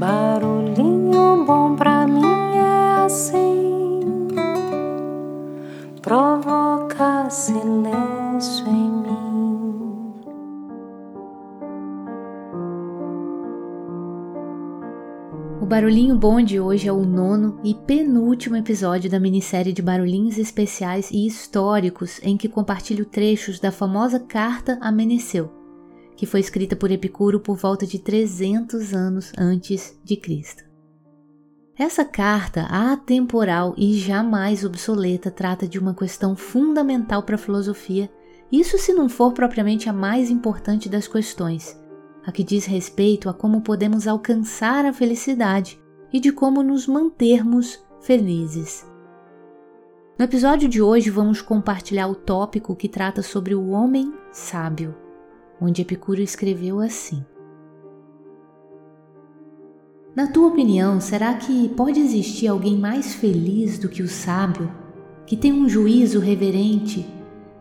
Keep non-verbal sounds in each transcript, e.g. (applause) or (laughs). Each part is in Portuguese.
Barulhinho bom pra mim é assim, provoca silêncio em mim. O Barulhinho Bom de hoje é o nono e penúltimo episódio da minissérie de barulhinhos especiais e históricos em que compartilho trechos da famosa Carta a Meneceu, que foi escrita por Epicuro por volta de 300 anos antes de Cristo. Essa carta atemporal e jamais obsoleta trata de uma questão fundamental para a filosofia, isso se não for propriamente a mais importante das questões, a que diz respeito a como podemos alcançar a felicidade e de como nos mantermos felizes. No episódio de hoje vamos compartilhar o tópico que trata sobre o homem sábio onde Epicuro escreveu assim: Na tua opinião, será que pode existir alguém mais feliz do que o sábio, que tem um juízo reverente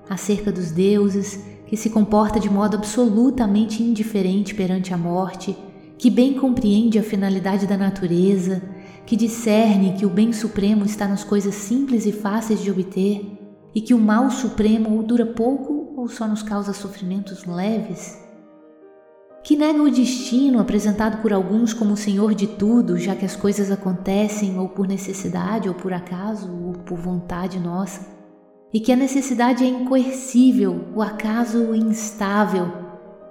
acerca dos deuses, que se comporta de modo absolutamente indiferente perante a morte, que bem compreende a finalidade da natureza, que discerne que o bem supremo está nas coisas simples e fáceis de obter, e que o mal supremo ou dura pouco ou só nos causa sofrimentos leves? Que nega o destino apresentado por alguns como o senhor de tudo, já que as coisas acontecem ou por necessidade, ou por acaso, ou por vontade nossa? E que a necessidade é incoercível, o acaso instável,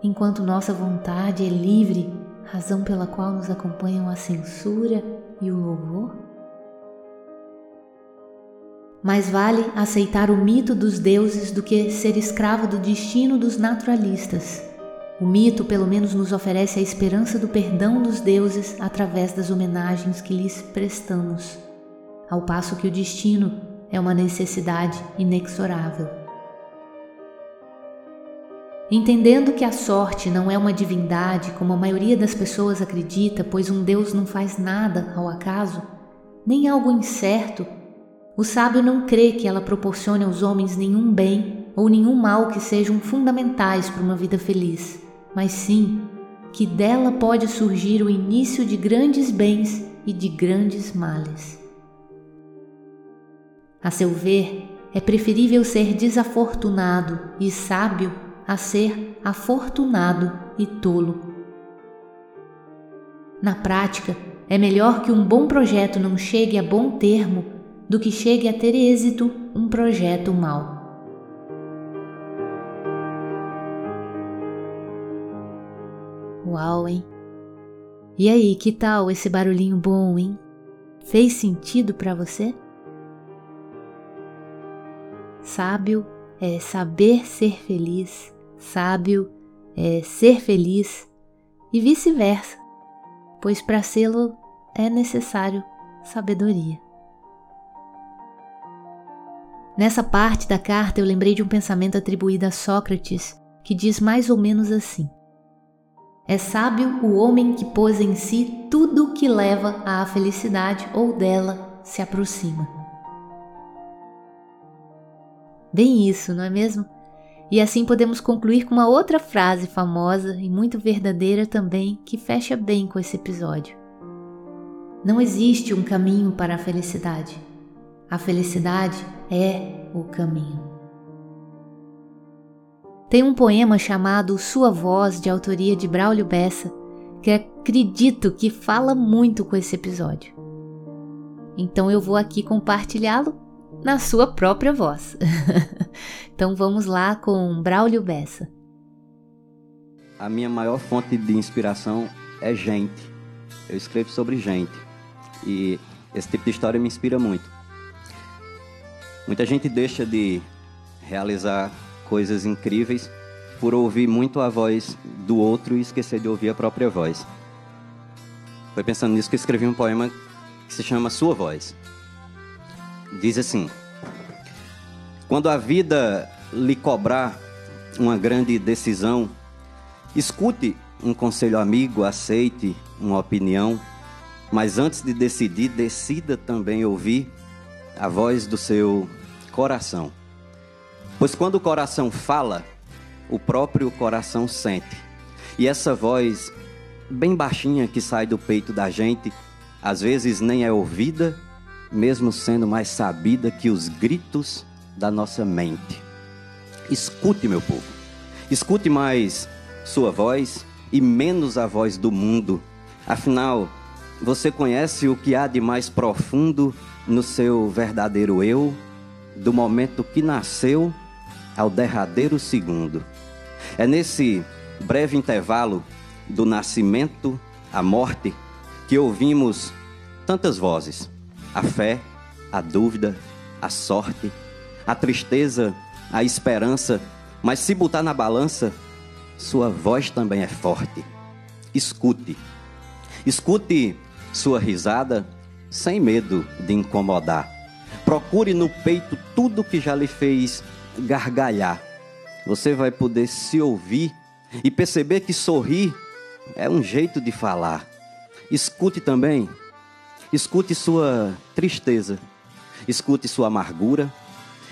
enquanto nossa vontade é livre, razão pela qual nos acompanham a censura e o louvor? Mais vale aceitar o mito dos deuses do que ser escravo do destino dos naturalistas. O mito, pelo menos, nos oferece a esperança do perdão dos deuses através das homenagens que lhes prestamos, ao passo que o destino é uma necessidade inexorável. Entendendo que a sorte não é uma divindade, como a maioria das pessoas acredita, pois um Deus não faz nada ao acaso, nem algo incerto o sábio não crê que ela proporcione aos homens nenhum bem ou nenhum mal que sejam fundamentais para uma vida feliz, mas sim que dela pode surgir o início de grandes bens e de grandes males. A seu ver, é preferível ser desafortunado e sábio a ser afortunado e tolo. Na prática, é melhor que um bom projeto não chegue a bom termo do que chegue a ter êxito um projeto mau. Uau, hein? E aí, que tal esse barulhinho bom, hein? Fez sentido para você? Sábio é saber ser feliz, sábio é ser feliz e vice-versa, pois para sê-lo é necessário sabedoria. Nessa parte da carta eu lembrei de um pensamento atribuído a Sócrates que diz mais ou menos assim: É sábio o homem que pôs em si tudo o que leva à felicidade ou dela se aproxima. Bem isso, não é mesmo? E assim podemos concluir com uma outra frase famosa e muito verdadeira também que fecha bem com esse episódio. Não existe um caminho para a felicidade. A felicidade é o caminho. Tem um poema chamado Sua Voz, de autoria de Braulio Bessa, que acredito que fala muito com esse episódio. Então eu vou aqui compartilhá-lo na sua própria voz. (laughs) então vamos lá com Braulio Bessa. A minha maior fonte de inspiração é gente. Eu escrevo sobre gente. E esse tipo de história me inspira muito. Muita gente deixa de realizar coisas incríveis por ouvir muito a voz do outro e esquecer de ouvir a própria voz. Foi pensando nisso que eu escrevi um poema que se chama Sua Voz. Diz assim: Quando a vida lhe cobrar uma grande decisão, escute um conselho amigo, aceite uma opinião, mas antes de decidir, decida também ouvir a voz do seu coração. Pois quando o coração fala, o próprio coração sente. E essa voz bem baixinha que sai do peito da gente, às vezes nem é ouvida, mesmo sendo mais sabida que os gritos da nossa mente. Escute, meu povo. Escute mais sua voz e menos a voz do mundo. Afinal, você conhece o que há de mais profundo no seu verdadeiro eu, do momento que nasceu ao derradeiro segundo. É nesse breve intervalo do nascimento à morte que ouvimos tantas vozes: a fé, a dúvida, a sorte, a tristeza, a esperança. Mas se botar na balança, sua voz também é forte. Escute. Escute sua risada sem medo de incomodar. Procure no peito tudo que já lhe fez gargalhar. Você vai poder se ouvir e perceber que sorrir é um jeito de falar. Escute também, escute sua tristeza, escute sua amargura,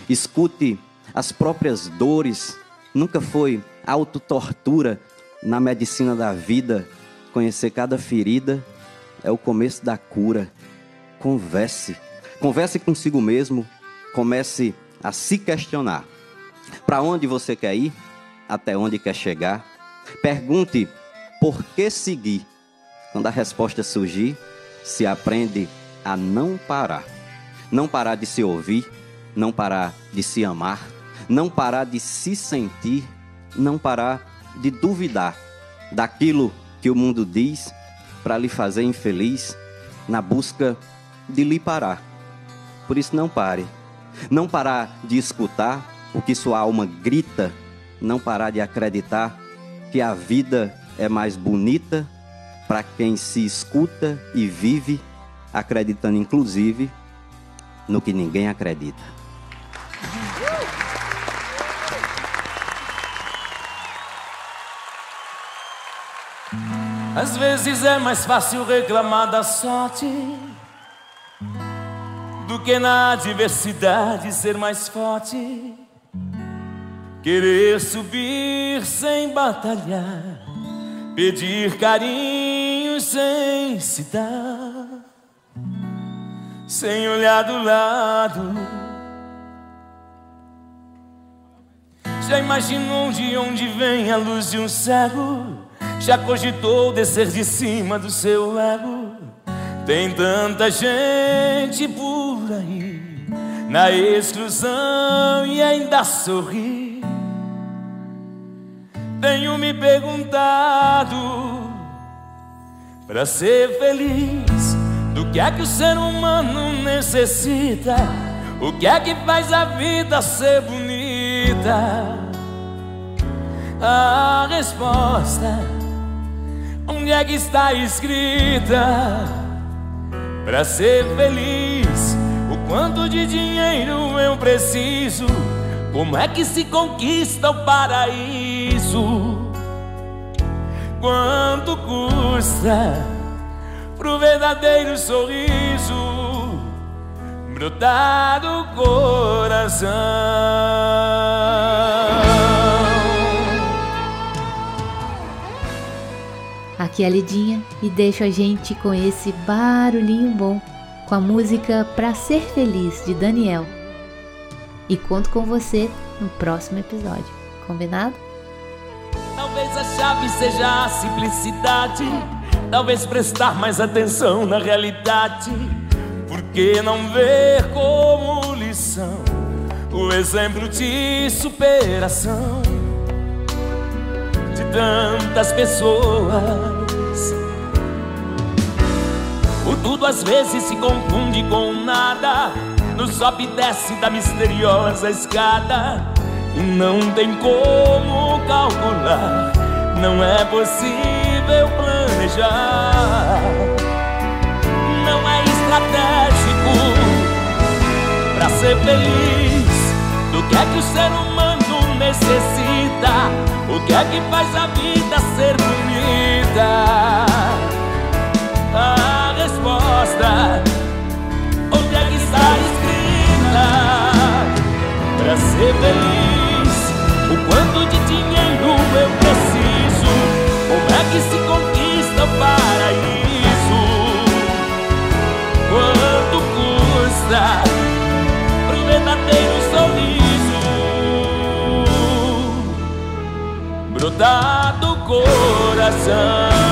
escute as próprias dores. Nunca foi autotortura na medicina da vida conhecer cada ferida é o começo da cura. Converse, converse consigo mesmo, comece a se questionar. Para onde você quer ir? Até onde quer chegar? Pergunte por que seguir? Quando a resposta surgir, se aprende a não parar. Não parar de se ouvir, não parar de se amar, não parar de se sentir, não parar de duvidar daquilo que o mundo diz para lhe fazer infeliz, na busca de lhe parar. Por isso, não pare. Não parar de escutar o que sua alma grita, não parar de acreditar que a vida é mais bonita para quem se escuta e vive, acreditando inclusive no que ninguém acredita. Às vezes é mais fácil reclamar da sorte do que na adversidade ser mais forte. Querer subir sem batalhar, pedir carinho sem se dar, sem olhar do lado. Já imaginou de onde vem a luz de um cego? Já cogitou descer de cima do seu ego? Tem tanta gente por na exclusão e ainda sorri. Tenho me perguntado para ser feliz do que é que o ser humano necessita, o que é que faz a vida ser bonita. A resposta onde é que está escrita para ser feliz? Quanto de dinheiro eu preciso? Como é que se conquista o paraíso? Quanto custa pro verdadeiro sorriso brotar do coração? Aqui é a Lidinha e deixo a gente com esse barulhinho bom com a música Pra Ser Feliz de Daniel. E conto com você no próximo episódio. Combinado? Talvez a chave seja a simplicidade. Talvez prestar mais atenção na realidade. Por que não ver como lição o exemplo de superação de tantas pessoas? Tudo às vezes se confunde com nada. No sobe e desce da misteriosa escada. E não tem como calcular. Não é possível planejar. Não é estratégico para ser feliz. Do que é que o ser humano necessita? O que é que faz a vida ser bonita? do coração.